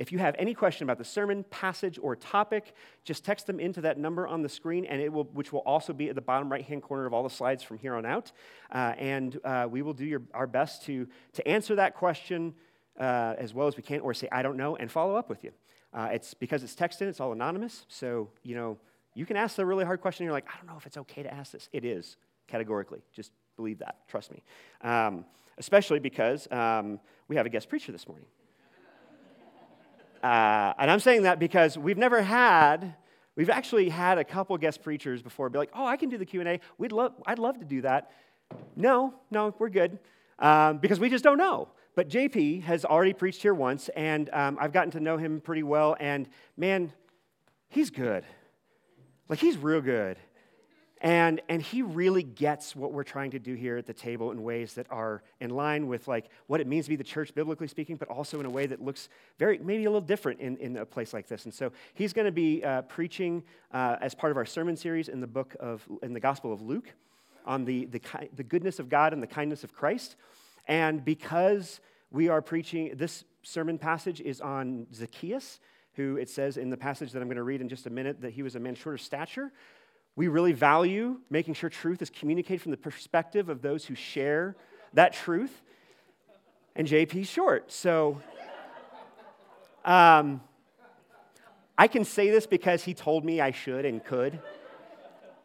If you have any question about the sermon, passage, or topic, just text them into that number on the screen, and it will, which will also be at the bottom right hand corner of all the slides from here on out. Uh, and uh, we will do your, our best to, to answer that question uh, as well as we can, or say, I don't know, and follow up with you. Uh, it's because it's texted, it's all anonymous. So, you know, you can ask the really hard question, and you're like, I don't know if it's okay to ask this. It is, categorically. Just believe that. Trust me. Um, especially because um, we have a guest preacher this morning. Uh, and I'm saying that because we've never had, we've actually had a couple guest preachers before be like, oh, I can do the Q&A. We'd love, I'd love to do that. No, no, we're good. Um, because we just don't know. But JP has already preached here once, and um, I've gotten to know him pretty well, and man, he's good. Like, he's real good. And, and he really gets what we're trying to do here at the table in ways that are in line with like what it means to be the church biblically speaking but also in a way that looks very maybe a little different in, in a place like this and so he's going to be uh, preaching uh, as part of our sermon series in the book of in the gospel of luke on the, the, the goodness of god and the kindness of christ and because we are preaching, this sermon passage is on Zacchaeus, who it says in the passage that I'm going to read in just a minute that he was a man short of stature. We really value making sure truth is communicated from the perspective of those who share that truth. And JP's short. So um, I can say this because he told me I should and could.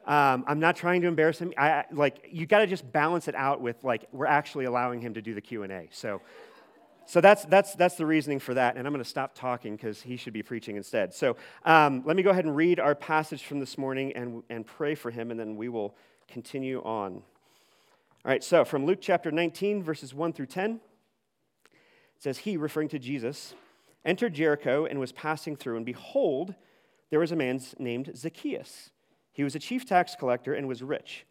Um, I'm not trying to embarrass him. I, like you got to just balance it out with like we're actually allowing him to do the Q and A. So, so that's that's that's the reasoning for that. And I'm going to stop talking because he should be preaching instead. So um, let me go ahead and read our passage from this morning and and pray for him, and then we will continue on. All right. So from Luke chapter 19, verses 1 through 10, it says, "He, referring to Jesus, entered Jericho and was passing through, and behold, there was a man named Zacchaeus." He was a chief tax collector and was rich.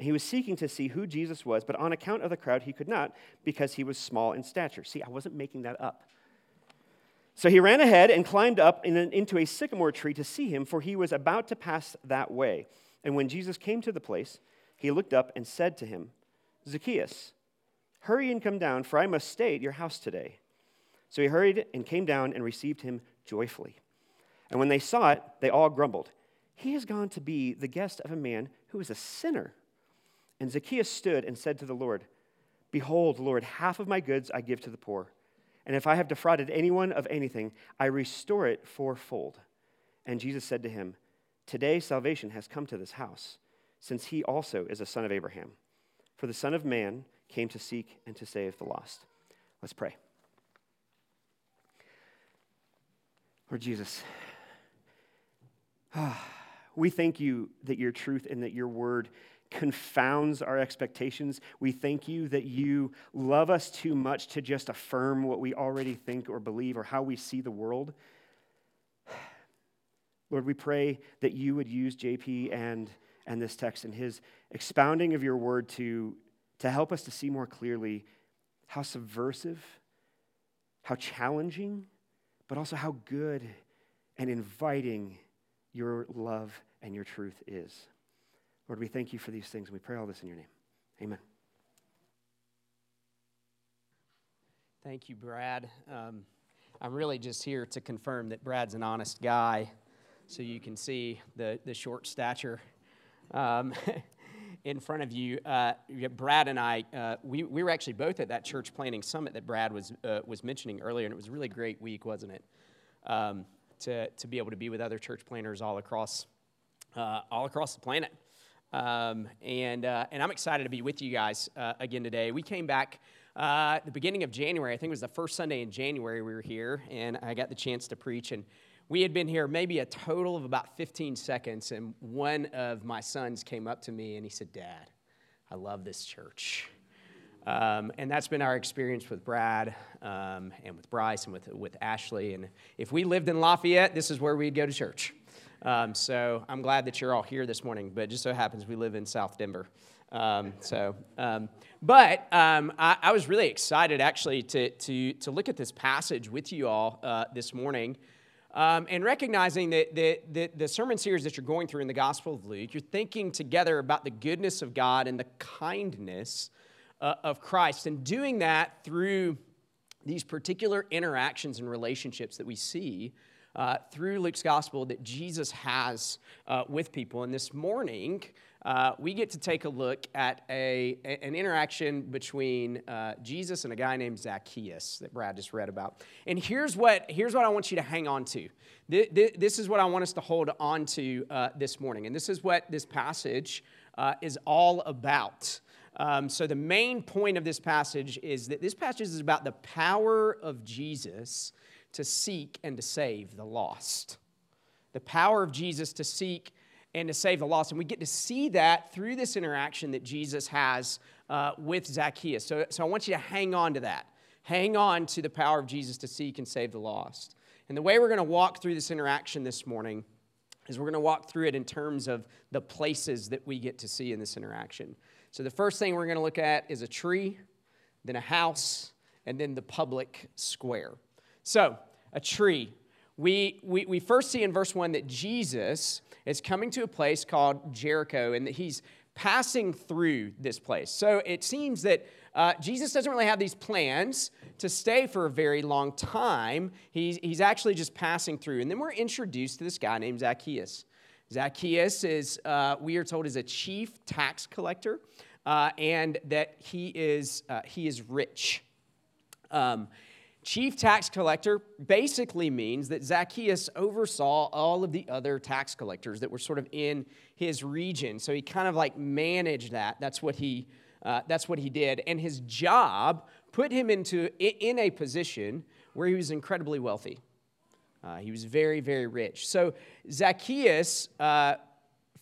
He was seeking to see who Jesus was, but on account of the crowd, he could not because he was small in stature. See, I wasn't making that up. So he ran ahead and climbed up in an, into a sycamore tree to see him, for he was about to pass that way. And when Jesus came to the place, he looked up and said to him, Zacchaeus, hurry and come down, for I must stay at your house today. So he hurried and came down and received him joyfully. And when they saw it, they all grumbled. He has gone to be the guest of a man who is a sinner. And Zacchaeus stood and said to the Lord, Behold, Lord, half of my goods I give to the poor. And if I have defrauded anyone of anything, I restore it fourfold. And Jesus said to him, Today salvation has come to this house, since he also is a son of Abraham. For the Son of Man came to seek and to save the lost. Let's pray. Lord Jesus, we thank you that your truth and that your word confounds our expectations. We thank you that you love us too much to just affirm what we already think or believe or how we see the world. Lord, we pray that you would use JP and, and this text and his expounding of your word to, to help us to see more clearly how subversive, how challenging, but also how good and inviting your love and your truth is. Lord, we thank you for these things and we pray all this in your name. Amen. Thank you, Brad. Um, I'm really just here to confirm that Brad's an honest guy, so you can see the, the short stature um, in front of you. Uh, Brad and I, uh, we, we were actually both at that church planning summit that Brad was, uh, was mentioning earlier, and it was a really great week, wasn't it? Um, to, to be able to be with other church planners all across, uh, all across the planet. Um, and, uh, and I'm excited to be with you guys uh, again today. We came back uh, the beginning of January. I think it was the first Sunday in January we were here, and I got the chance to preach. And we had been here maybe a total of about 15 seconds, and one of my sons came up to me and he said, Dad, I love this church. Um, and that's been our experience with Brad um, and with Bryce and with, with Ashley. And if we lived in Lafayette, this is where we'd go to church. Um, so I'm glad that you're all here this morning, but just so happens we live in South Denver. Um, so, um, but um, I, I, was really excited actually to, to, to look at this passage with you all uh, this morning. Um, and recognizing that the, the, the, sermon series that you're going through in the Gospel of Luke, you're thinking together about the goodness of God and the kindness uh, of Christ, and doing that through these particular interactions and relationships that we see uh, through Luke's gospel that Jesus has uh, with people. And this morning, uh, we get to take a look at a, an interaction between uh, Jesus and a guy named Zacchaeus that Brad just read about. And here's what, here's what I want you to hang on to. This is what I want us to hold on to uh, this morning. And this is what this passage uh, is all about. Um, so, the main point of this passage is that this passage is about the power of Jesus to seek and to save the lost. The power of Jesus to seek and to save the lost. And we get to see that through this interaction that Jesus has uh, with Zacchaeus. So, so I want you to hang on to that. Hang on to the power of Jesus to seek and save the lost. And the way we're going to walk through this interaction this morning is we're going to walk through it in terms of the places that we get to see in this interaction. So the first thing we're going to look at is a tree, then a house, and then the public square. So, a tree. We, we, we first see in verse 1 that Jesus is coming to a place called Jericho and that he's passing through this place. So it seems that uh, Jesus doesn't really have these plans to stay for a very long time. He's, he's actually just passing through. And then we're introduced to this guy named Zacchaeus. Zacchaeus is, uh, we are told, is a chief tax collector uh, and that he is, uh, he is rich. Um, Chief tax collector basically means that Zacchaeus oversaw all of the other tax collectors that were sort of in his region. So he kind of like managed that. That's what he, uh, that's what he did. And his job put him into in a position where he was incredibly wealthy. Uh, he was very, very rich. So Zacchaeus uh,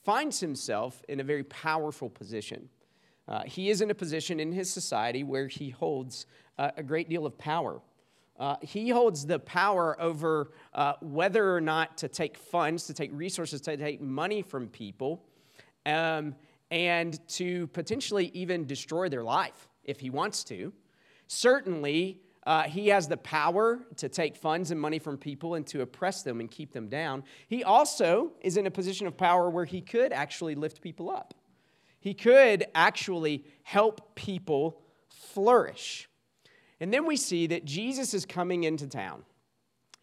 finds himself in a very powerful position. Uh, he is in a position in his society where he holds uh, a great deal of power. Uh, he holds the power over uh, whether or not to take funds, to take resources, to take money from people, um, and to potentially even destroy their life if he wants to. Certainly, uh, he has the power to take funds and money from people and to oppress them and keep them down. He also is in a position of power where he could actually lift people up. He could actually help people flourish. And then we see that Jesus is coming into town.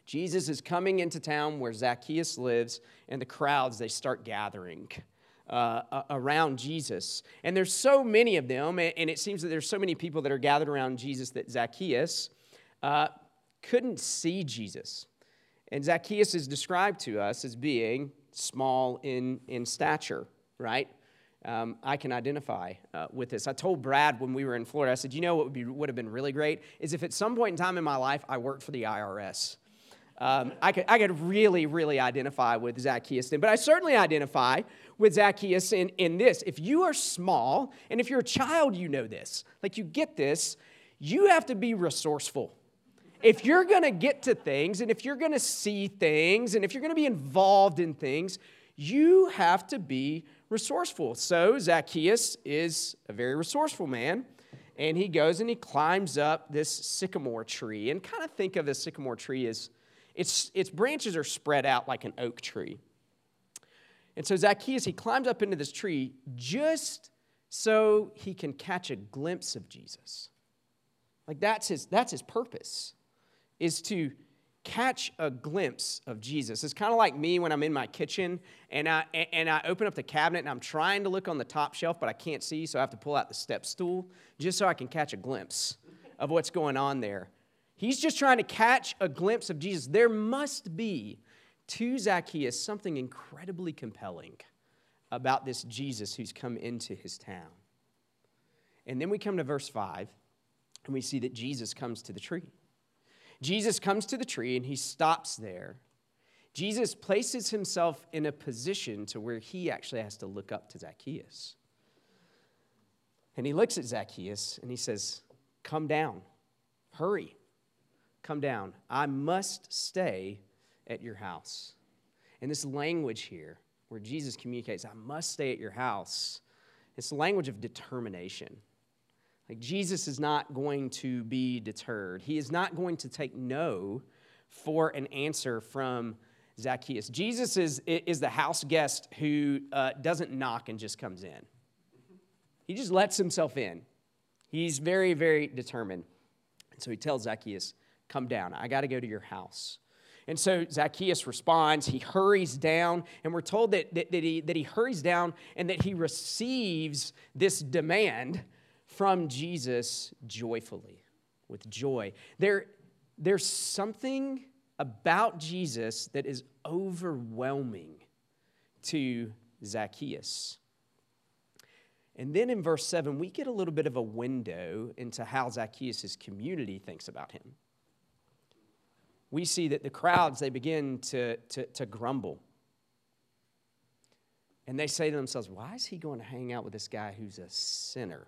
Jesus is coming into town where Zacchaeus lives, and the crowds, they start gathering. Uh, around Jesus. And there's so many of them, and it seems that there's so many people that are gathered around Jesus that Zacchaeus uh, couldn't see Jesus. And Zacchaeus is described to us as being small in, in stature, right? Um, I can identify uh, with this. I told Brad when we were in Florida, I said, you know what would, be, would have been really great is if at some point in time in my life I worked for the IRS. Um, I, could, I could really, really identify with Zacchaeus then. But I certainly identify with Zacchaeus in, in this. If you are small, and if you're a child, you know this, like you get this, you have to be resourceful. If you're gonna get to things, and if you're gonna see things, and if you're gonna be involved in things, you have to be resourceful. So Zacchaeus is a very resourceful man. And he goes and he climbs up this sycamore tree. And kind of think of the sycamore tree as its, its branches are spread out like an oak tree. And so Zacchaeus, he climbs up into this tree just so he can catch a glimpse of Jesus. Like that's his, that's his purpose, is to catch a glimpse of Jesus. It's kind of like me when I'm in my kitchen and I, and I open up the cabinet and I'm trying to look on the top shelf, but I can't see, so I have to pull out the step stool just so I can catch a glimpse of what's going on there. He's just trying to catch a glimpse of Jesus. There must be to Zacchaeus something incredibly compelling about this Jesus who's come into his town. And then we come to verse 5 and we see that Jesus comes to the tree. Jesus comes to the tree and he stops there. Jesus places himself in a position to where he actually has to look up to Zacchaeus. And he looks at Zacchaeus and he says, Come down, hurry, come down. I must stay at your house. And this language here, where Jesus communicates, I must stay at your house, it's the language of determination. Like Jesus is not going to be deterred. He is not going to take no for an answer from Zacchaeus. Jesus is, is the house guest who uh, doesn't knock and just comes in. He just lets himself in. He's very, very determined. And so he tells Zacchaeus, Come down, I got to go to your house. And so Zacchaeus responds, he hurries down, and we're told that, that, that, he, that he hurries down and that he receives this demand from Jesus joyfully, with joy. There, there's something about Jesus that is overwhelming to Zacchaeus. And then in verse 7, we get a little bit of a window into how Zacchaeus' community thinks about him we see that the crowds, they begin to, to, to grumble. And they say to themselves, why is he going to hang out with this guy who's a sinner?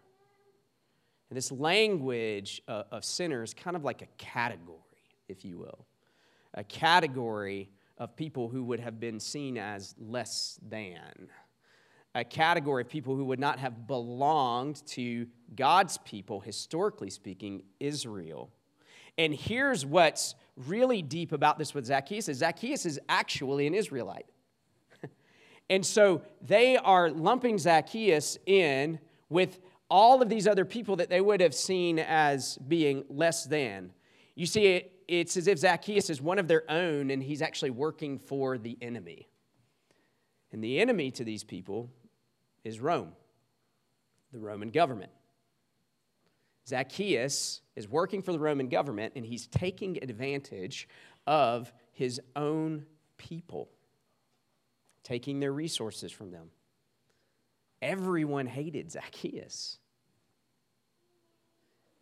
And this language uh, of, of sinner is kind of like a category, if you will. A category of people who would have been seen as less than. A category of people who would not have belonged to God's people, historically speaking, Israel. And here's what's really deep about this with Zacchaeus is Zacchaeus is actually an Israelite. and so they are lumping Zacchaeus in with all of these other people that they would have seen as being less than. You see, it, it's as if Zacchaeus is one of their own and he's actually working for the enemy. And the enemy to these people is Rome, the Roman government. Zacchaeus is working for the Roman government and he's taking advantage of his own people, taking their resources from them. Everyone hated Zacchaeus.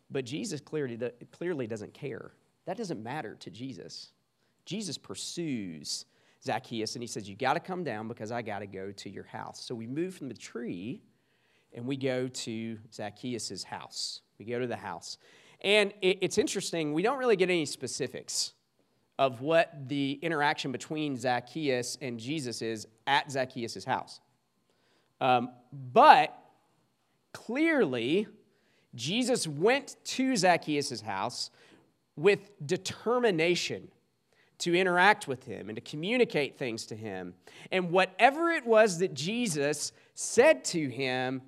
But Jesus clearly, clearly doesn't care. That doesn't matter to Jesus. Jesus pursues Zacchaeus and he says, You got to come down because I got to go to your house. So we move from the tree and we go to Zacchaeus' house. We go to the house. And it's interesting, we don't really get any specifics of what the interaction between Zacchaeus and Jesus is at Zacchaeus' house. Um, but clearly, Jesus went to Zacchaeus' house with determination to interact with him and to communicate things to him. And whatever it was that Jesus said to him,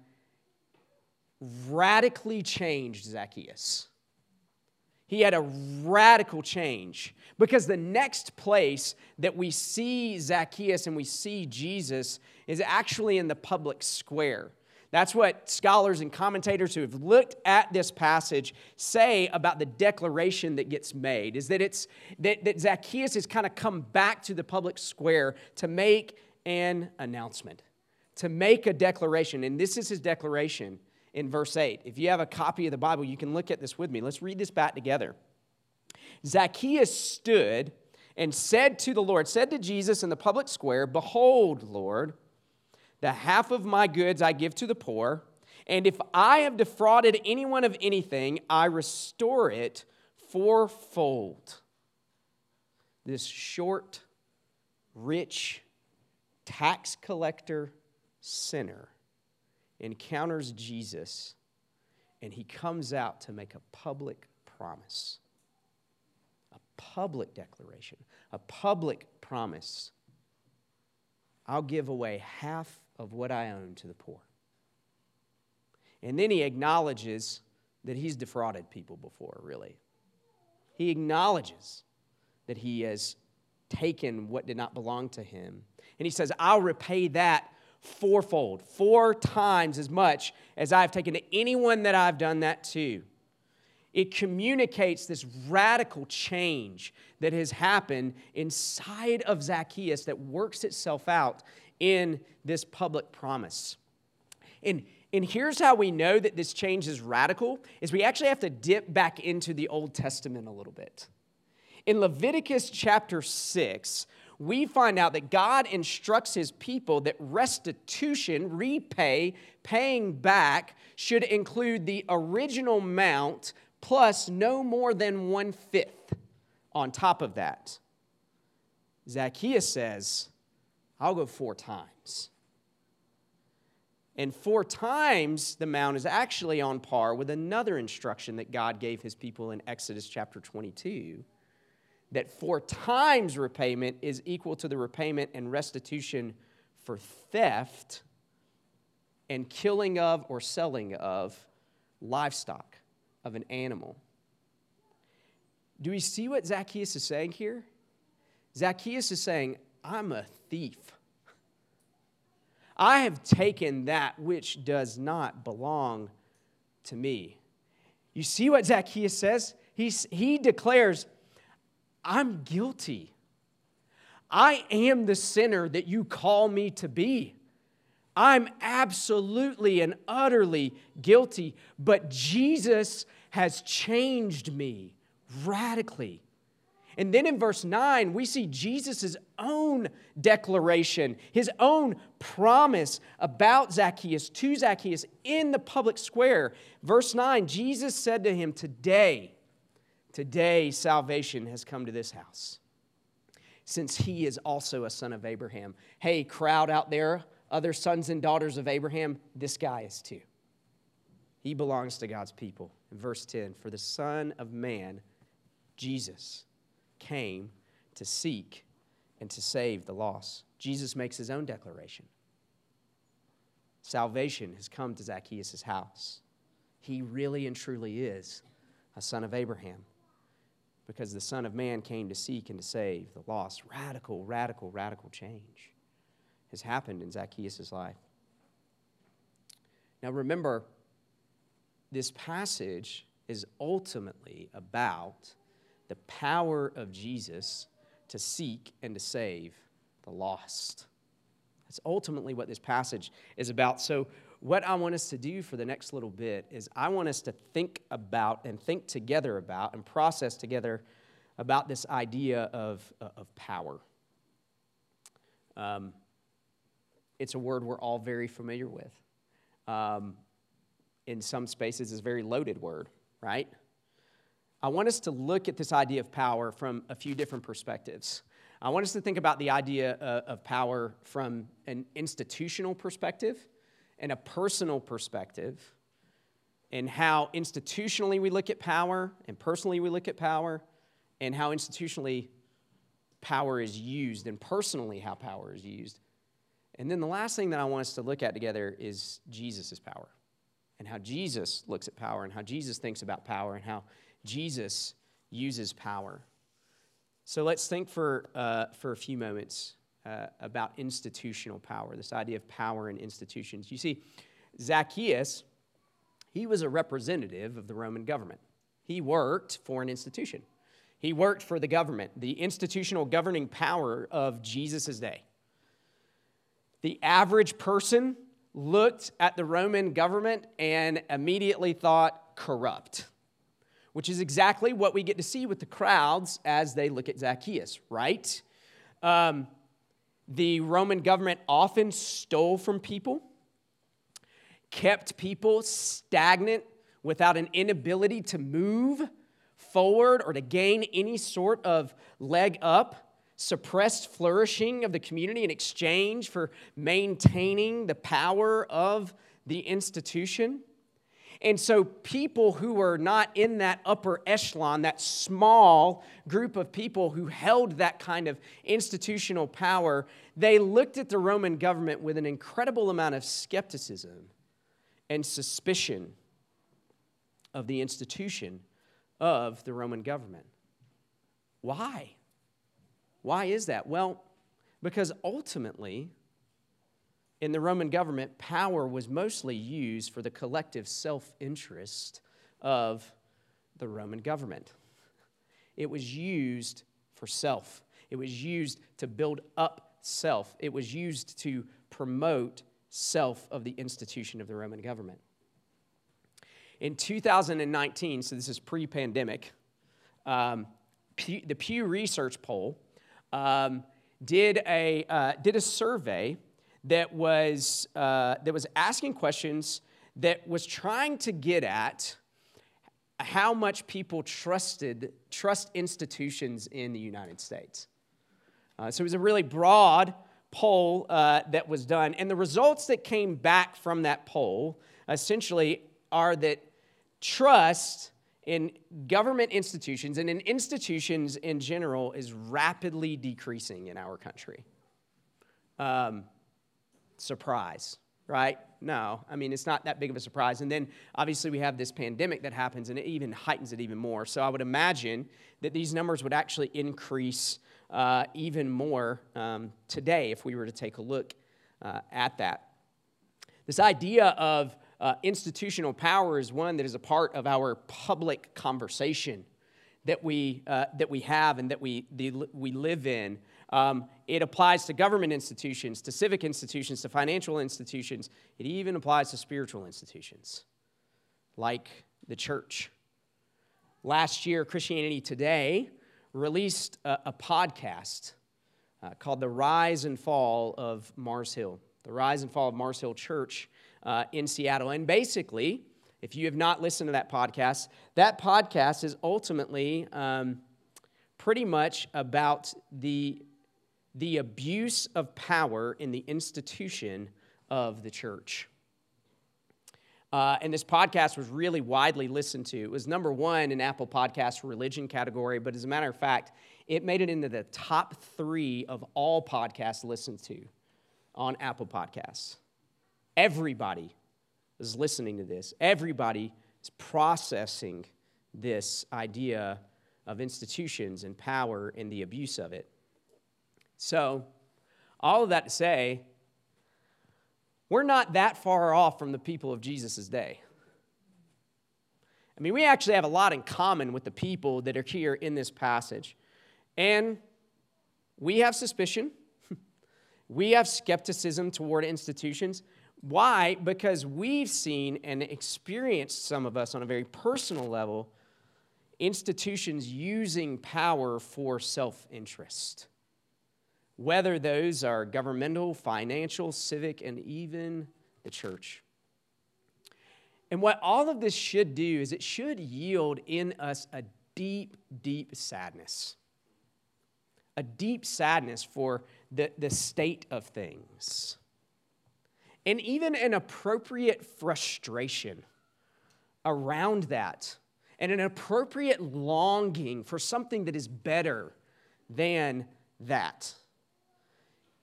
radically changed Zacchaeus. He had a radical change because the next place that we see Zacchaeus and we see Jesus is actually in the public square. That's what scholars and commentators who have looked at this passage say about the declaration that gets made is that it's that, that Zacchaeus has kind of come back to the public square to make an announcement, to make a declaration. And this is his declaration in verse 8. If you have a copy of the Bible, you can look at this with me. Let's read this back together. Zacchaeus stood and said to the Lord, said to Jesus in the public square, Behold, Lord, the half of my goods I give to the poor, and if I have defrauded anyone of anything, I restore it fourfold. This short, rich tax collector sinner encounters Jesus and he comes out to make a public promise, a public declaration, a public promise. I'll give away half of what I own to the poor. And then he acknowledges that he's defrauded people before, really. He acknowledges that he has taken what did not belong to him. And he says, I'll repay that fourfold, four times as much as I've taken to anyone that I've done that to. It communicates this radical change that has happened inside of Zacchaeus that works itself out in this public promise. And, and here's how we know that this change is radical is we actually have to dip back into the Old Testament a little bit. In Leviticus chapter 6, we find out that God instructs his people that restitution, repay, paying back, should include the original amount plus no more than one fifth on top of that. Zacchaeus says, I'll go four times. And four times the mount is actually on par with another instruction that God gave his people in Exodus chapter 22 that four times repayment is equal to the repayment and restitution for theft and killing of or selling of livestock, of an animal. Do we see what Zacchaeus is saying here? Zacchaeus is saying, I'm a thief. I have taken that which does not belong to me. You see what Zacchaeus says? He's, he declares, I'm guilty. I am the sinner that you call me to be. I'm absolutely and utterly guilty, but Jesus has changed me radically. And then in verse 9, we see Jesus' own declaration, his own promise about Zacchaeus to Zacchaeus in the public square. Verse 9, Jesus said to him, Today, today salvation has come to this house, since he is also a son of Abraham. Hey, crowd out there, other sons and daughters of Abraham, this guy is too. He belongs to God's people. In verse 10, for the Son of Man, Jesus, came to seek and to save the lost. Jesus makes his own declaration. Salvation has come to Zacchaeus' house. He really and truly is a son of Abraham because the Son of Man came to seek and to save the lost. Radical, radical, radical change has happened in Zacchaeus' life. Now remember, this passage is ultimately about the power of Jesus to seek and to save the lost. That's ultimately what this passage is about. So, what I want us to do for the next little bit is I want us to think about and think together about and process together about this idea of, uh, of power. Um, it's a word we're all very familiar with. Um, in some spaces, it's a very loaded word, right? I want us to look at this idea of power from a few different perspectives. I want us to think about the idea uh, of power from an institutional perspective and a personal perspective, and how institutionally we look at power and personally we look at power, and how institutionally power is used and personally how power is used. And then the last thing that I want us to look at together is Jesus' power and how Jesus looks at power and how Jesus thinks about power and how Jesus uses power. So let's think for, uh, for a few moments uh, about institutional power, this idea of power in institutions. You see, Zacchaeus, he was a representative of the Roman government. He worked for an institution. He worked for the government, the institutional governing power of Jesus' day. The average person looked at the Roman government and immediately thought corrupt which is exactly what we get to see with the crowds as they look at Zacchaeus, right? Um, the Roman government often stole from people, kept people stagnant without an inability to move forward or to gain any sort of leg up, suppressed flourishing of the community in exchange for maintaining the power of the institution. And so, people who were not in that upper echelon, that small group of people who held that kind of institutional power, they looked at the Roman government with an incredible amount of skepticism and suspicion of the institution of the Roman government. Why? Why is that? Well, because ultimately, in the Roman government, power was mostly used for the collective self interest of the Roman government. It was used for self, it was used to build up self, it was used to promote self of the institution of the Roman government. In 2019, so this is pre pandemic, um, the Pew Research poll um, did, a, uh, did a survey that was, uh, that was asking questions that was trying to get at how much people trusted trust institutions in the United States. Uh, so it was a really broad poll uh, that was done, and the results that came back from that poll essentially are that trust in government institutions and in institutions in general is rapidly decreasing in our country. Um, surprise, right? No, I mean, it's not that big of a surprise. And then obviously we have this pandemic that happens and it even heightens it even more. So I would imagine that these numbers would actually increase uh, even more um, today if we were to take a look uh, at that. This idea of uh, institutional power is one that is a part of our public conversation that we, uh, that we have and that we, the, we live in. Um, it applies to government institutions, to civic institutions, to financial institutions. It even applies to spiritual institutions like the church. Last year, Christianity Today released a, a podcast uh, called The Rise and Fall of Mars Hill. The Rise and Fall of Mars Hill Church uh, in Seattle. And basically, if you have not listened to that podcast, that podcast is ultimately um, pretty much about the, the abuse of power in the institution of the church. Uh, and this podcast was really widely listened to. It was number one in Apple Podcast religion category, but as a matter of fact, it made it into the top three of all podcasts listened to on Apple Podcasts. Everybody is listening to this, everybody is processing this idea of institutions and power and the abuse of it. So, all of that to say, we're not that far off from the people of Jesus' day. I mean, we actually have a lot in common with the people that are here in this passage. And we have suspicion, we have skepticism toward institutions. Why? Because we've seen and experienced, some of us on a very personal level, institutions using power for self interest. Whether those are governmental, financial, civic, and even the church. And what all of this should do is it should yield in us a deep, deep sadness. A deep sadness for the, the state of things and even an appropriate frustration around that, and an appropriate longing for something that is better than that.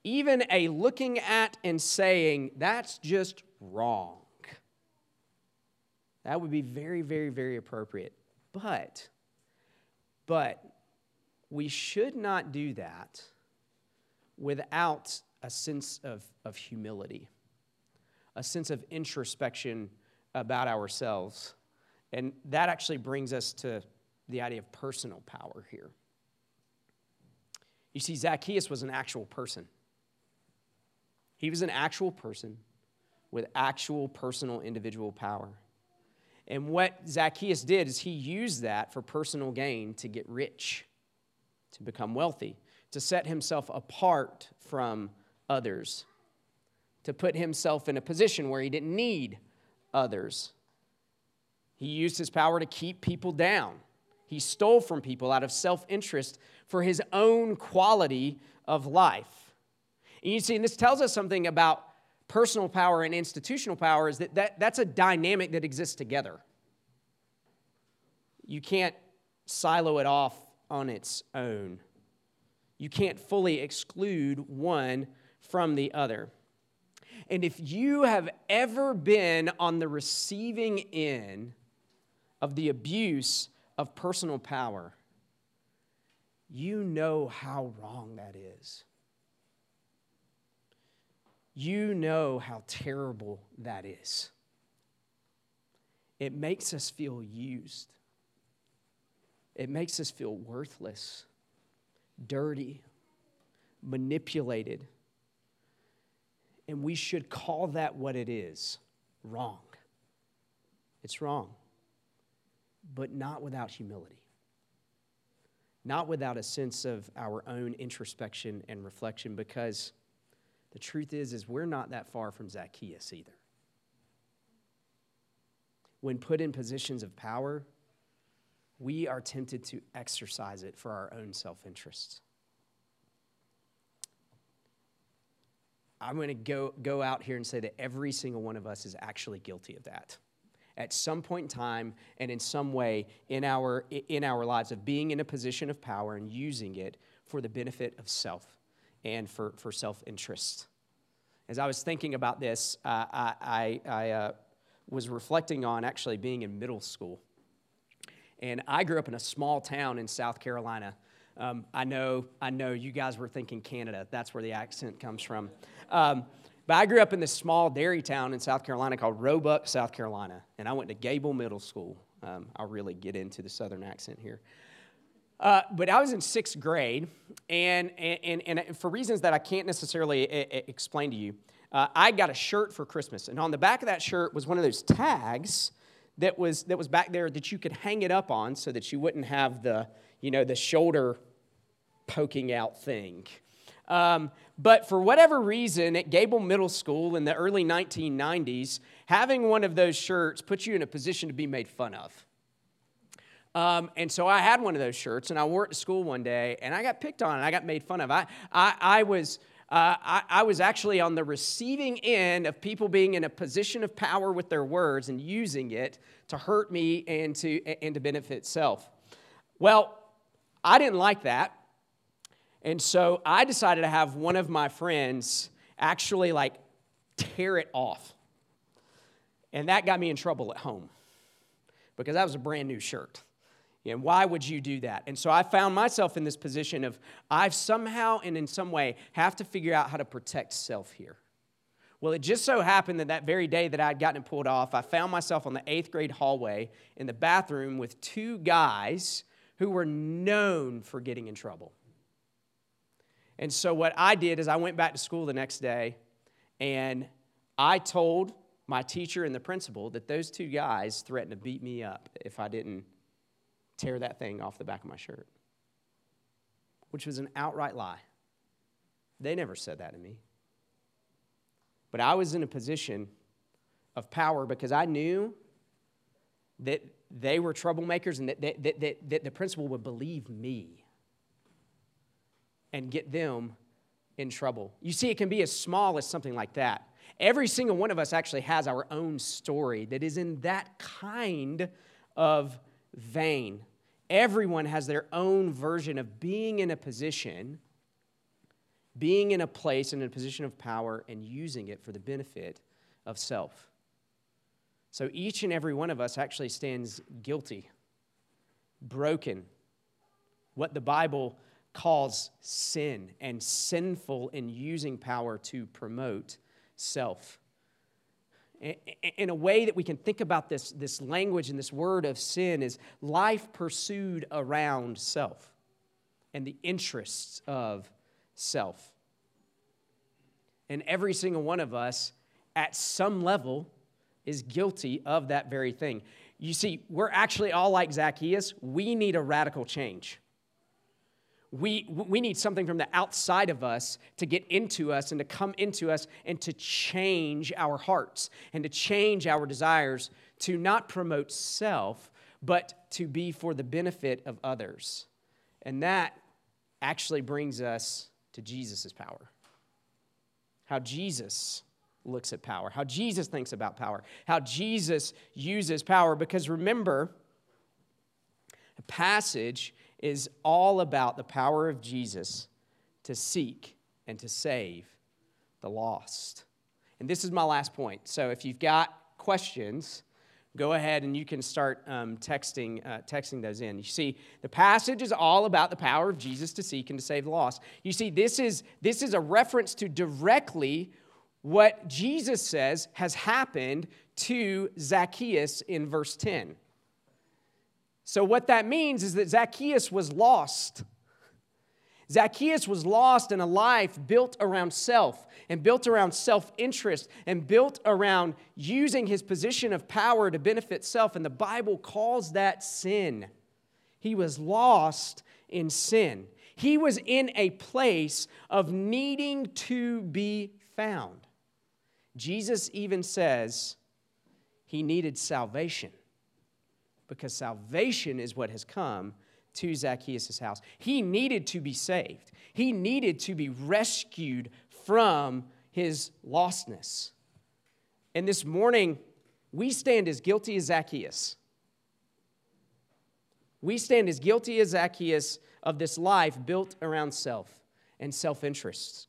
Even a looking at and saying, that's just wrong. That would be very, very, very appropriate. But, but we should not do that without a sense of, of humility a sense of introspection about ourselves. And that actually brings us to the idea of personal power here. You see, Zacchaeus was an actual person. He was an actual person with actual personal individual power. And what Zacchaeus did is he used that for personal gain to get rich, to become wealthy, to set himself apart from others to put himself in a position where he didn't need others. He used his power to keep people down. He stole from people out of self interest for his own quality of life. And you see, and this tells us something about personal power and institutional power is that, that that's a dynamic that exists together. You can't silo it off on its own. You can't fully exclude one from the other. And if you have ever been on the receiving end of the abuse of personal power, you know how wrong that is. You know how terrible that is. It makes us feel used, it makes us feel worthless, dirty, manipulated and we should call that what it is wrong. It's wrong, but not without humility, not without a sense of our own introspection and reflection, because the truth is, is we're not that far from Zacchaeus either. When put in positions of power, we are tempted to exercise it for our own self interest. I'm going to go, go out here and say that every single one of us is actually guilty of that. At some point in time and in some way in our, in our lives of being in a position of power and using it for the benefit of self and for, for self interest. as I was thinking about this, uh, I, I, uh, was reflecting on actually being in middle school. And I grew up in a small town in South Carolina. Um, I know, I know you guys were thinking Canada. That's where the accent comes from. Um, but I grew up in this small dairy town in South Carolina called Roebuck, South Carolina. And I went to Gable Middle School. Um, I'll really get into the southern accent here. Uh, but I was in sixth grade, and, and, and, for reasons that I can't necessarily a- a- explain to you, uh, I got a shirt for Christmas. And on the back of that shirt was one of those tags that was, that was back there that you could hang it up on so that you wouldn't have the, you know, the shoulder poking out thing. Um, but for whatever reason, at Gable Middle School in the early 1990s, having one of those shirts put you in a position to be made fun of. Um, and so I had one of those shirts, and I wore it to school one day, and I got picked on, and I got made fun of. I, I, I was. Uh, I, I, was actually on the receiving end of people being in a position of power with their words and using it to hurt me and to, and to benefit self. Well, I didn't like that. And so I decided to have one of my friends actually like tear it off. And that got me in trouble at home because that was a brand new shirt. And why would you do that? And so I found myself in this position of I've somehow and in some way have to figure out how to protect self here. Well, it just so happened that that very day that I'd gotten it pulled off, I found myself on the eighth grade hallway in the bathroom with two guys who were known for getting in trouble. And so what I did is I went back to school the next day and I told my teacher and the principal that those two guys threatened to beat me up if I didn't tear that thing off the back of my shirt, which was an outright lie. They never said that to me. But I was in a position of power because I knew that they were troublemakers and that, that, that, that, that the principal would believe me and get them in trouble. You see, it can be as small as something like that. Every single one of us actually has our own story that is in that kind of vein. Everyone has their own version of being in a position, being in a place and in a position of power, and using it for the benefit of self. So each and every one of us actually stands guilty, broken, what the Bible calls sin, and sinful in using power to promote self in a way that we can think about this, this language and this word of sin is life pursued around self and the interests of self. And every single one of us, at some level, is guilty of that very thing. You see, we're actually all like Zacchaeus. We need a radical change we, we need something from the outside of us to get into us and to come into us and to change our hearts and to change our desires to not promote self, but to be for the benefit of others. And that actually brings us to Jesus' power. How Jesus looks at power, how Jesus thinks about power, how Jesus uses power. Because remember, a passage is all about the power of Jesus to seek and to save the lost. And this is my last point. So if you've got questions, go ahead and you can start um, texting, uh, texting those in. You see, the passage is all about the power of Jesus to seek and to save the lost. You see, this is, this is a reference to directly what Jesus says has happened to Zacchaeus in verse 10. So, what that means is that Zacchaeus was lost. Zacchaeus was lost in a life built around self and built around self interest and built around using his position of power to benefit self. And the Bible calls that sin. He was lost in sin. He was in a place of needing to be found. Jesus even says he needed salvation because salvation is what has come to Zacchaeus' house. He needed to be saved, he needed to be rescued from his lostness. And this morning, we stand as guilty as Zacchaeus. We stand as guilty as Zacchaeus of this life built around self and self interests.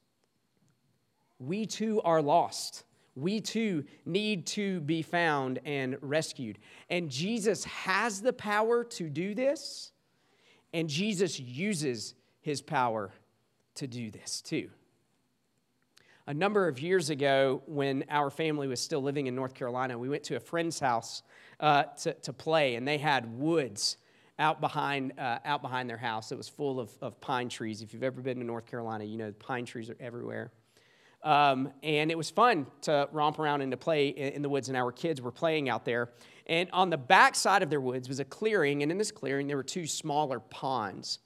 we too are lost. We too need to be found and rescued. And Jesus has the power to do this, and Jesus uses his power to do this too. A number of years ago, when our family was still living in North Carolina, we went to a friend's house uh, to, to play, and they had woods out behind, uh, out behind their house. It was full of, of pine trees. If you've ever been to North Carolina, you know pine trees are everywhere. Um, and it was fun to romp around and to play in, the woods, and our kids were playing out there. And on the back side of their woods was a clearing, and in this clearing, there were two smaller ponds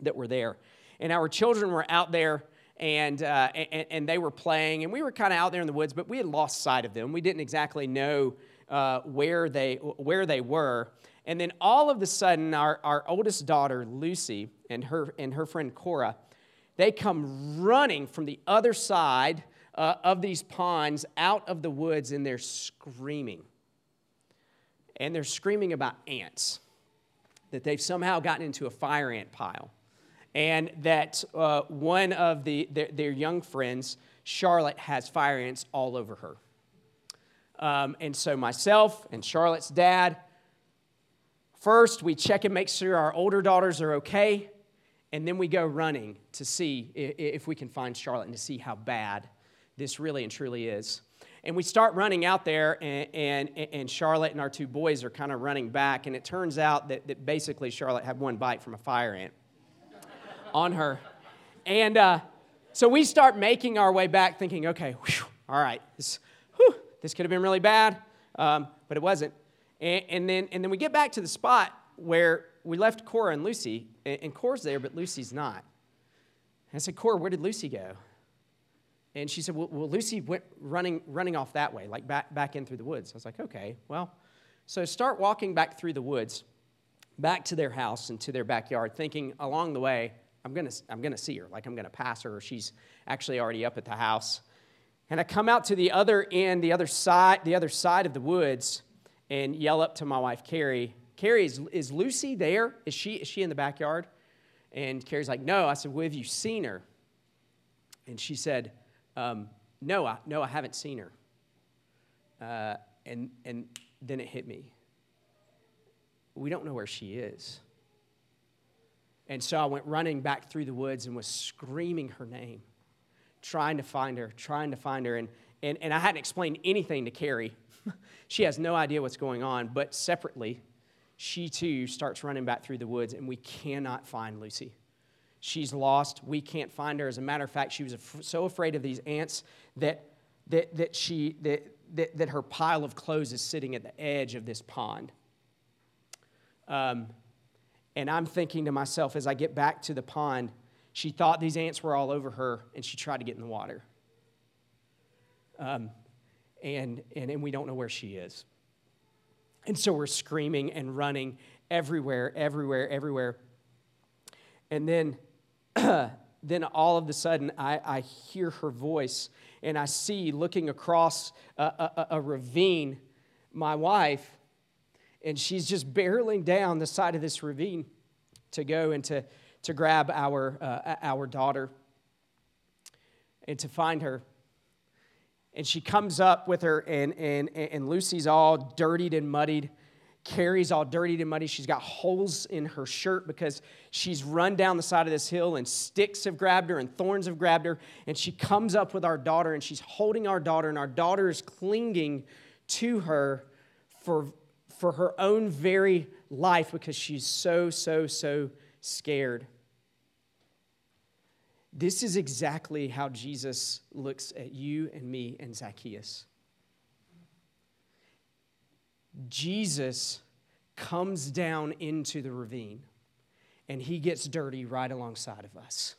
that were there. And our children were out there and, uh, and, and, they were playing, and we were kind of out there in the woods, but we had lost sight of them. We didn't exactly know uh, where, they, where they were. And then all of a sudden, our, our oldest daughter, Lucy, and her, and her friend Cora, they come running from the other side uh, of these ponds out of the woods, and they're screaming. And they're screaming about ants, that they've somehow gotten into a fire ant pile and that uh, one of the, their, their, young friends, Charlotte, has fire ants all over her. Um, and so myself and Charlotte's dad, first we check and make sure our older daughters are okay, and then we go running to see if we can find Charlotte and to see how bad this really and truly is. And we start running out there, and, and, and Charlotte and our two boys are kind of running back, and it turns out that, that basically Charlotte had one bite from a fire ant on her. And uh, so we start making our way back, thinking, okay, whew, all right, this, whew, this could have been really bad, um, but it wasn't. And, and, then, and then we get back to the spot where we left Cora and Lucy, and, Cora's there, but Lucy's not. And I said, Cora, where did Lucy go? And she said, well, well, Lucy went running, running off that way, like back, back in through the woods. I was like, okay, well, so start walking back through the woods, back to their house and to their backyard, thinking along the way, I'm going to I'm gonna see her, like I'm going to pass her, or she's actually already up at the house. And I come out to the other end, the other side, the other side of the woods, and yell up to my wife, Carrie, Carrie, is, is Lucy there? Is she, is she in the backyard? And Carrie's like, No. I said, Well, have you seen her? And she said, um, No, I, no, I haven't seen her. Uh, and, and then it hit me. We don't know where she is. And so I went running back through the woods and was screaming her name, trying to find her, trying to find her. And, and, and I hadn't explained anything to Carrie. she has no idea what's going on, but separately, she too starts running back through the woods, and we cannot find Lucy. She's lost. We can't find her. As a matter of fact, she was so afraid of these ants that, that, that, she, that, that, that her pile of clothes is sitting at the edge of this pond. Um, and I'm thinking to myself as I get back to the pond, she thought these ants were all over her and she tried to get in the water. Um, and, and, and we don't know where she is. And so we're screaming and running everywhere, everywhere, everywhere. And then, then all of a sudden, I, I hear her voice and I see looking across a, a, a ravine my wife and she's just barreling down the side of this ravine to go and to, to grab our, uh, our daughter and to find her. And she comes up with her, and, and, and Lucy's all dirtied and muddied. Carrie's all dirtied and muddy. She's got holes in her shirt because she's run down the side of this hill and sticks have grabbed her and thorns have grabbed her. And she comes up with our daughter and she's holding our daughter, and our daughter is clinging to her for for her own very life because she's so, so, so scared. This is exactly how Jesus looks at you and me and Zacchaeus. Jesus comes down into the ravine and he gets dirty right alongside of us.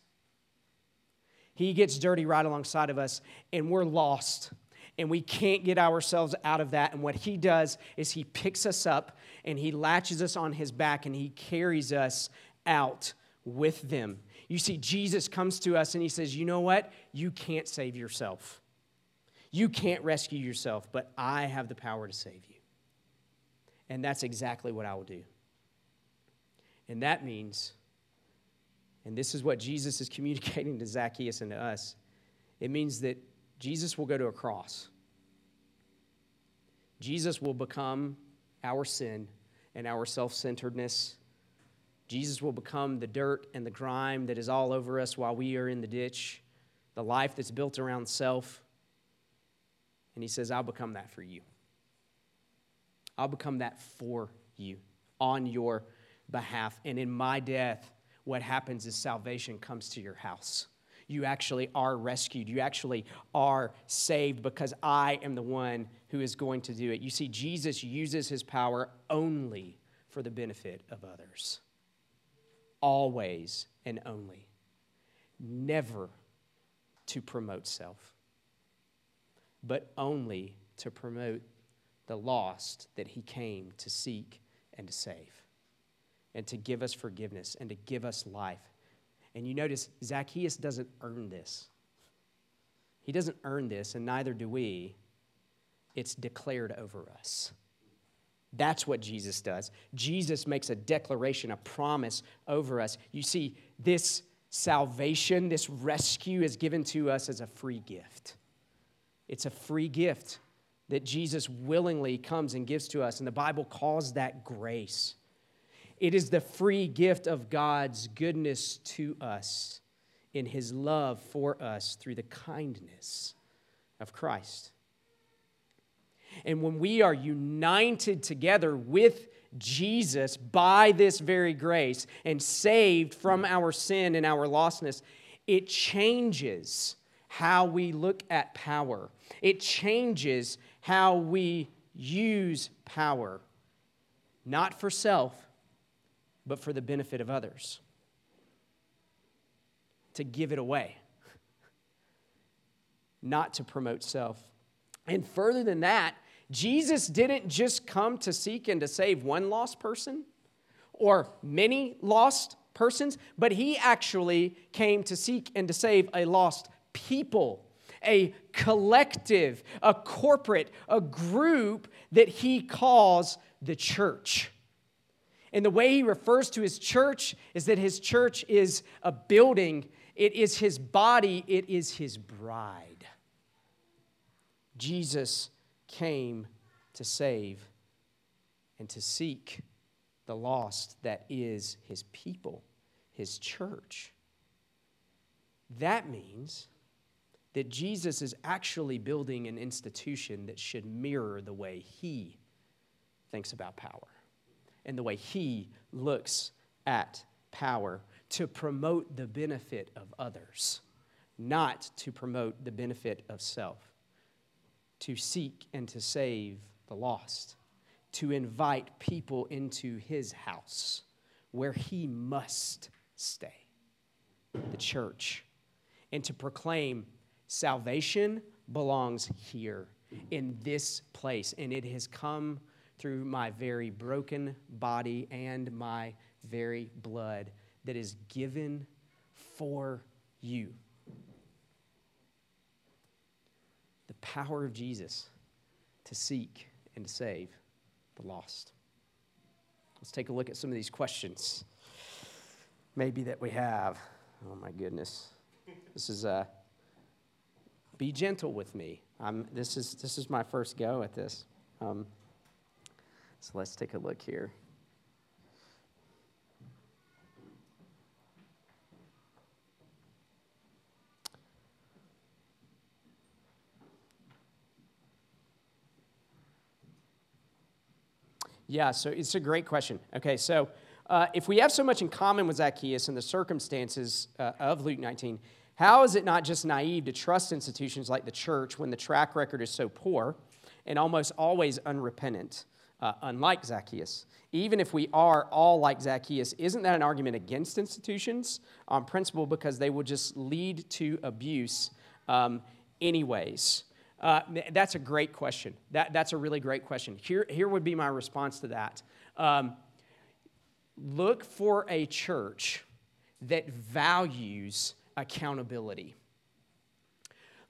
He gets dirty right alongside of us, and we're lost and we can't get ourselves out of that. And what he does is he picks us up and he latches us on his back and he carries us out with them. You see, Jesus comes to us and he says, You know what? You can't save yourself. You can't rescue yourself, but I have the power to save you. And that's exactly what I will do. And that means, and this is what Jesus is communicating to Zacchaeus and to us, it means that Jesus will go to a cross. Jesus will become our sin and our self centeredness. Jesus will become the dirt and the grime that is all over us while we are in the ditch, the life that's built around self. And he says, I'll become that for you. I'll become that for you on your behalf. And in my death, what happens is salvation comes to your house. You actually are rescued. You actually are saved because I am the one who is going to do it. You see, Jesus uses his power only for the benefit of others. Always and only. Never to promote self, but only to promote the lost that he came to seek and to save, and to give us forgiveness and to give us life. And you notice Zacchaeus doesn't earn this. He doesn't earn this, and neither do we. It's declared over us. That's what Jesus does. Jesus makes a declaration, a promise over us. You see, this salvation, this rescue is given to us as a free gift. It's a free gift that Jesus willingly comes and gives to us, and the Bible calls that grace. It is the free gift of God's goodness to us in his love for us through the kindness of Christ. And when we are united together with Jesus by this very grace and saved from our sin and our lostness, it changes how we look at power. It changes how we use power, not for self, but for the benefit of others. To give it away, not to promote self. And further than that, Jesus didn't just come to seek and to save one lost person or many lost persons, but he actually came to seek and to save a lost people, a collective, a corporate, a group that he calls the church. And the way he refers to his church is that his church is a building, it is his body, it is his bride. Jesus came to save and to seek the lost that is his people, his church. That means that Jesus is actually building an institution that should mirror the way he thinks about power and the way he looks at power to promote the benefit of others, not to promote the benefit of self to seek and to save the lost, to invite people into his house where he must stay, the church, and to proclaim salvation belongs here in this place, and it has come through my very broken body and my very blood that is given for you. the power of Jesus to seek and to save the lost. Let's take a look at some of these questions, maybe that we have. Oh my goodness. This is uh, be gentle with me. I'm, this, is, this is my first go at this. Um, so let's take a look here. Yeah, so it's a great question. Okay, so uh, if we have so much in common with Zacchaeus and the circumstances uh, of Luke 19, how is it not just naive to trust institutions like the church when the track record is so poor and almost always unrepentant, uh, unlike Zacchaeus? Even if we are all like Zacchaeus, isn't that an argument against institutions on principle because they will just lead to abuse um, anyways? Uh, that's a great question. That, that's a really great question. Here, here would be my response to that. Um, look for a church that values accountability.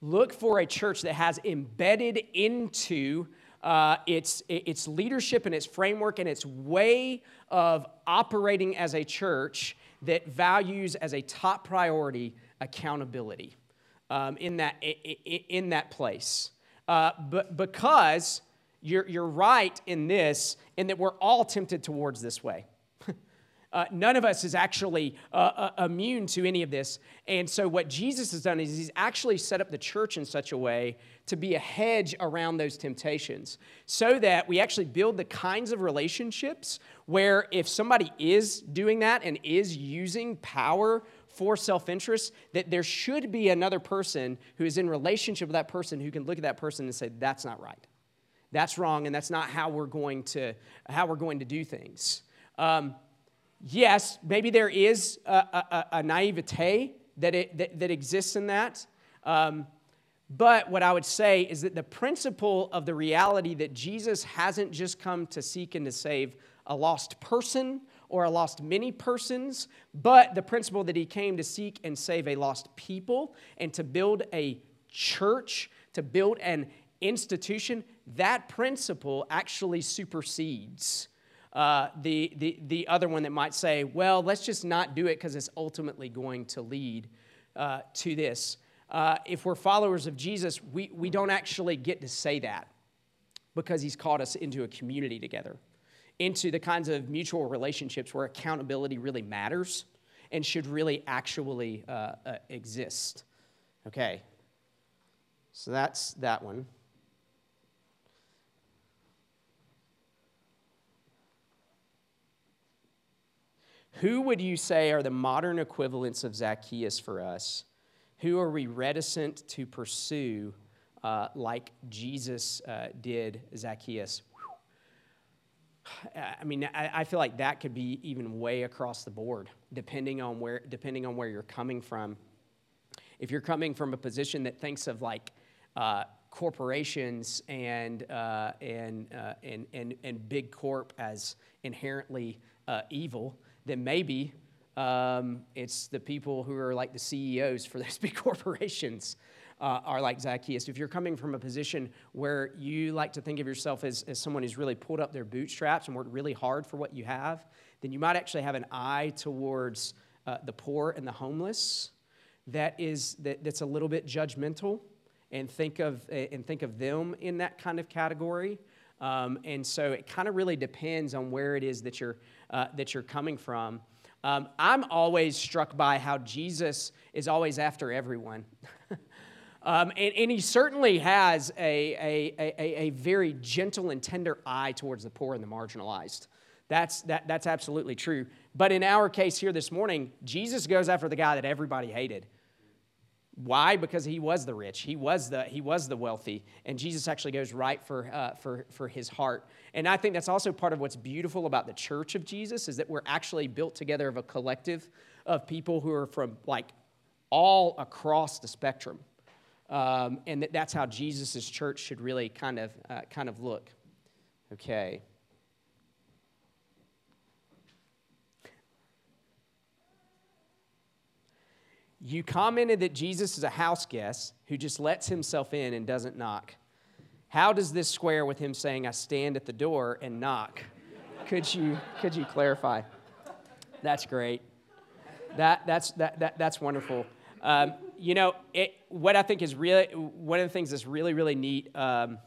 Look for a church that has embedded into uh, its, its leadership and its framework and its way of operating as a church that values as a top priority accountability. Um, in, that, in that place. Uh, but because you're, you're right in this, in that we're all tempted towards this way. Uh, none of us is actually uh, uh, immune to any of this. And so, what Jesus has done is he's actually set up the church in such a way to be a hedge around those temptations so that we actually build the kinds of relationships where if somebody is doing that and is using power for self interest, that there should be another person who is in relationship with that person who can look at that person and say, that's not right. That's wrong, and that's not how we're going to, how we're going to do things. Um, yes, maybe there is a, a, a naivete that, it, that, that, exists in that. Um, but what I would say is that the principle of the reality that Jesus hasn't just come to seek and to save a lost person or a lost many persons, but the principle that he came to seek and save a lost people and to build a church, to build an institution, that principle actually supersedes uh, the, the, the other one that might say, well, let's just not do it because it's ultimately going to lead uh, to this. Uh, if we're followers of Jesus, we, we don't actually get to say that because he's called us into a community together, into the kinds of mutual relationships where accountability really matters and should really actually uh, uh, exist. Okay, so that's that one. Who would you say are the modern equivalents of Zacchaeus for us? Who are we reticent to pursue uh, like Jesus uh, did Zacchaeus? I mean, I, feel like that could be even way across the board, depending on where, depending on where you're coming from. If you're coming from a position that thinks of like uh, corporations and, uh, and, uh, and, and, and big corp as inherently uh, evil, then maybe um, it's the people who are like the CEOs for those big corporations uh, are like Zacchaeus. If you're coming from a position where you like to think of yourself as, as someone who's really pulled up their bootstraps and worked really hard for what you have, then you might actually have an eye towards uh, the poor and the homeless that is that, that's a little bit judgmental and think of and think of them in that kind of category. Um, and so it kind of really depends on where it is that you're uh, that you're coming from. Um, I'm always struck by how Jesus is always after everyone. um, and, and, he certainly has a, a, a, a, very gentle and tender eye towards the poor and the marginalized. That's, that, that's absolutely true. But in our case here this morning, Jesus goes after the guy that everybody hated. Why? Because he was the rich, he was the, he was the wealthy, and Jesus actually goes right for, uh, for, for his heart. And I think that's also part of what's beautiful about the church of Jesus is that we're actually built together of a collective of people who are from like all across the spectrum. Um, and that, that's how Jesus' church should really kind of, uh, kind of look. Okay. You commented that Jesus is a house guest who just lets himself in and doesn't knock. How does this square with him saying, I stand at the door and knock? Could you, could you clarify? That's great. That, that's, that, that, that's wonderful. Um, you know, it, what I think is really, one of the things that's really, really neat um,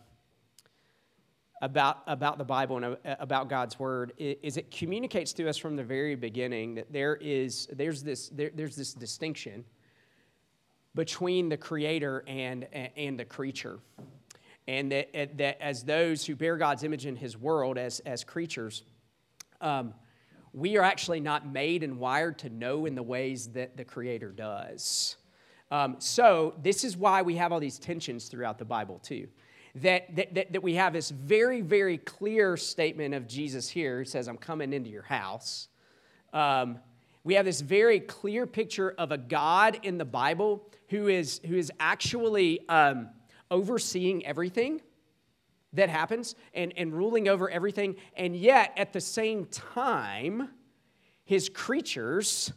about, about the Bible and uh, about God's Word is it communicates to us from the very beginning that there is, there's, this, there, there's this distinction between the Creator and, and the creature. And that, that as those who bear God's image in His world as, as creatures, um, we are actually not made and wired to know in the ways that the Creator does. Um, so, this is why we have all these tensions throughout the Bible, too that, that, that, we have this very, very clear statement of Jesus here. He says, I'm coming into your house. Um, we have this very clear picture of a God in the Bible who is, who is actually um, overseeing everything that happens and, and ruling over everything. And yet, at the same time, his creatures,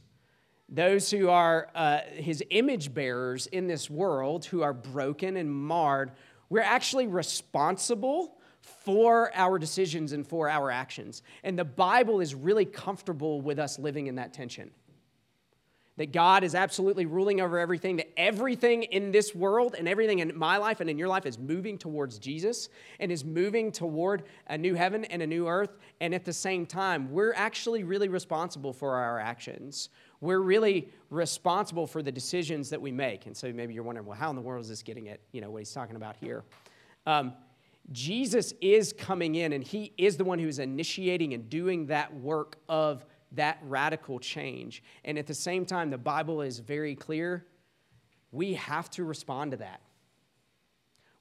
those who are uh, his image bearers in this world, who are broken and marred, we're actually responsible for our decisions and for our actions. And the Bible is really comfortable with us living in that tension. that God is absolutely ruling over everything, that everything in this world and everything in my life and in your life is moving towards Jesus and is moving toward a new heaven and a new earth. And at the same time, we're actually really responsible for our actions. We're really responsible for the decisions that we make. And so maybe you're wondering, well, how in the world is this getting at, you know, what he's talking about here? Um, Jesus is coming in and he is the one who is initiating and doing that work of that radical change. And at the same time, the Bible is very clear we have to respond to that.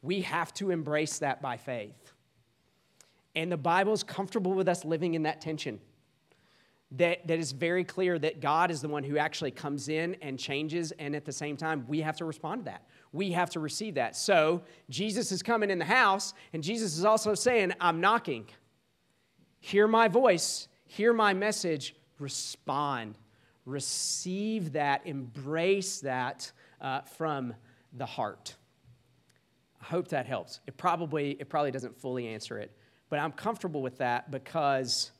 We have to embrace that by faith. And the Bible is comfortable with us living in that tension. That, that is very clear that God is the one who actually comes in and changes, and at the same time, we have to respond to that. We have to receive that. So, Jesus is coming in the house, and Jesus is also saying, I'm knocking. Hear my voice, hear my message, respond, receive that, embrace that uh, from the heart. I hope that helps. It probably, it probably doesn't fully answer it, but I'm comfortable with that because,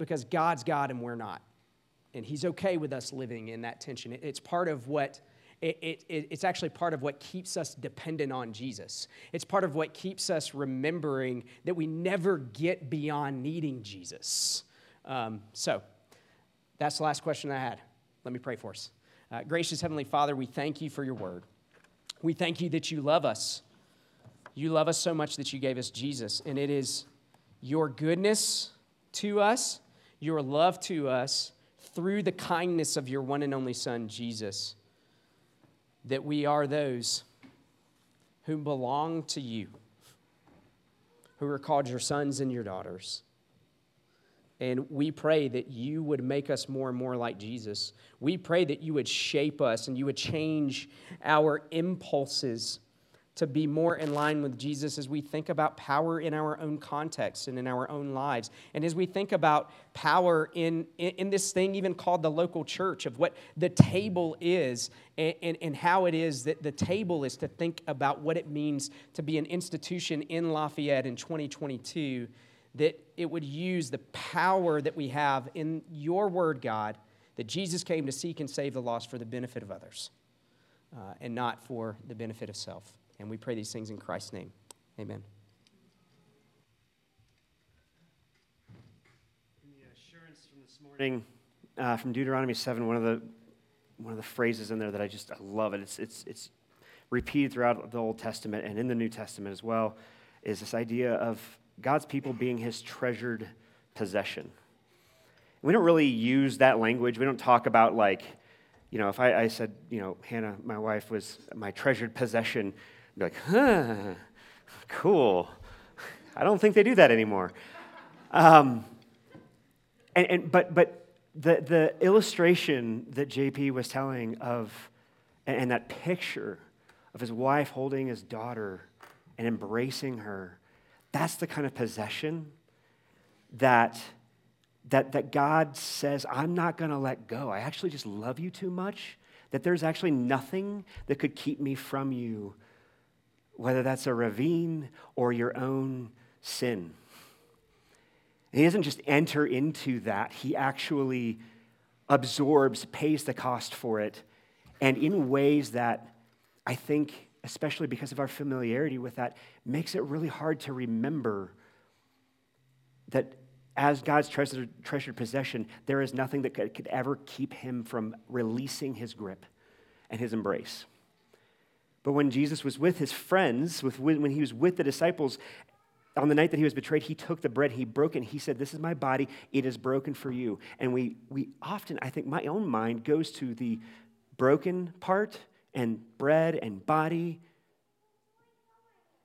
because God's God and we're not. And He's okay with us living in that tension. It's part of what it, it, it's actually part of what keeps us dependent on Jesus. It's part of what keeps us remembering that we never get beyond needing Jesus. Um, so that's the last question I had. Let me pray for us. Uh, gracious Heavenly Father, we thank you for your word. We thank you that you love us. You love us so much that you gave us Jesus, and it is your goodness to us, your love to us, through the kindness of your one and only Son, Jesus, that we are those who belong to you, who are called your sons and your daughters. And we pray that you would make us more and more like Jesus. We pray that you would shape us and you would change our impulses to be more in line with Jesus as we think about power in our own context and in our own lives. And as we think about power in, in, in this thing, even called the local church, of what the table is and, and, and how it is that the table is to think about what it means to be an institution in Lafayette in 2022 that it would use the power that we have in your word, God, that Jesus came to seek and save the lost for the benefit of others uh, and not for the benefit of self. And we pray these things in Christ's name. Amen. In the assurance from this morning, uh, from Deuteronomy 7, one of the one of the phrases in there that I just I love it. It's, it's, it's repeated throughout the Old Testament and in the New Testament as well, is this idea of God's people being his treasured possession. We don't really use that language. We don't talk about, like, you know, if I, I said, you know, Hannah, my wife, was my treasured possession, I'd be like, huh, cool. I don't think they do that anymore. Um, and, and, but, but the, the illustration that JP was telling of, and, and that picture of his wife holding his daughter and embracing her that's the kind of possession that, that, that God says, I'm not going to let go. I actually just love you too much that there's actually nothing that could keep me from you, whether that's a ravine or your own sin. He doesn't just enter into that, he actually absorbs, pays the cost for it, and in ways that I think especially because of our familiarity with that, makes it really hard to remember that as God's treasured, treasured possession, there is nothing that could, could ever keep him from releasing his grip and his embrace. But when Jesus was with his friends, with, when he was with the disciples, on the night that he was betrayed, he took the bread, he broke it, and he said, This is my body, it is broken for you. And we, we often, I think my own mind goes to the broken part and bread and body.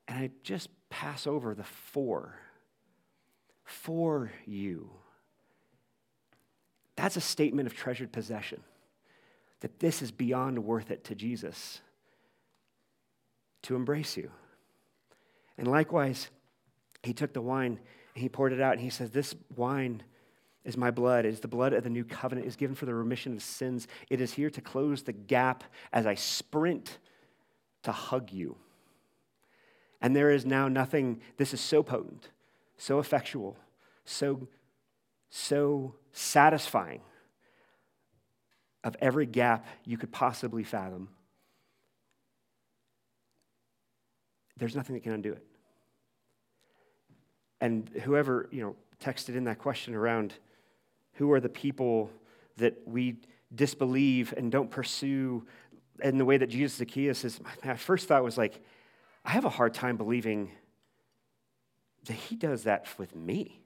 And I just pass over the for. For you. That's a statement of treasured possession. That this is beyond worth it to Jesus to embrace you. And likewise, he took the wine and he poured it out and he says, This wine is my blood. It is the blood of the new covenant. It is given for the remission of sins. It is here to close the gap as I sprint to hug you. And there is now nothing, this is so potent, so effectual, so, so satisfying of every gap you could possibly fathom, there's nothing that can undo it. And whoever, you know, texted in that question around who are the people that we disbelieve and don't pursue in the way that Jesus Zacchaeus is, my first thought was like, I have a hard time believing that he does that with me.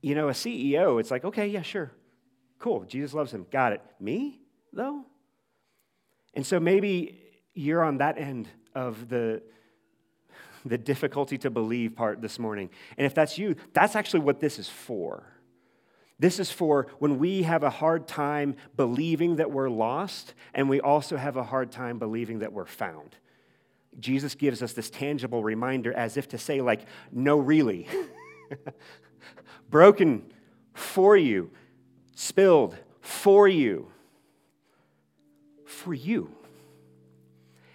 You know, a CEO, it's like, okay, yeah, sure. Cool. Jesus loves him. Got it. Me, though? And so maybe you're on that end of the, the difficulty to believe part this morning. And if that's you, that's actually what this is for. This is for when we have a hard time believing that we're lost, and we also have a hard time believing that we're found. Jesus gives us this tangible reminder as if to say, like, no, really. Broken for you, spilled for you. For you.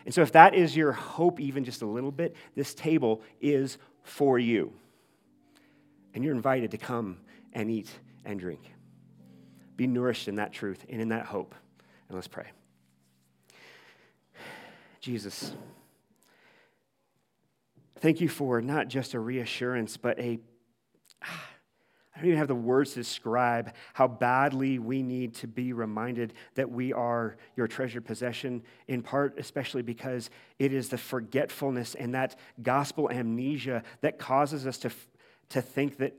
And so, if that is your hope, even just a little bit, this table is for you. And you're invited to come and eat and drink. Be nourished in that truth and in that hope. And let's pray. Jesus, thank you for not just a reassurance, but a I don't even have the words to describe how badly we need to be reminded that we are your treasured possession, in part, especially because it is the forgetfulness and that gospel amnesia that causes us to, to think that,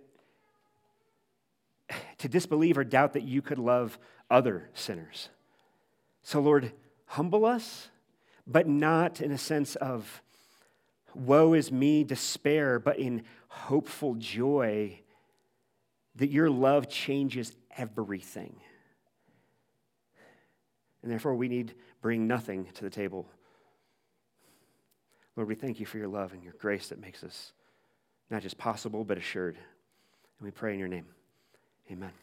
to disbelieve or doubt that you could love other sinners. So, Lord, humble us, but not in a sense of woe is me, despair, but in hopeful joy that your love changes everything. And therefore, we need bring nothing to the table. Lord, we thank you for your love and your grace that makes us not just possible, but assured. And we pray in your name. Amen.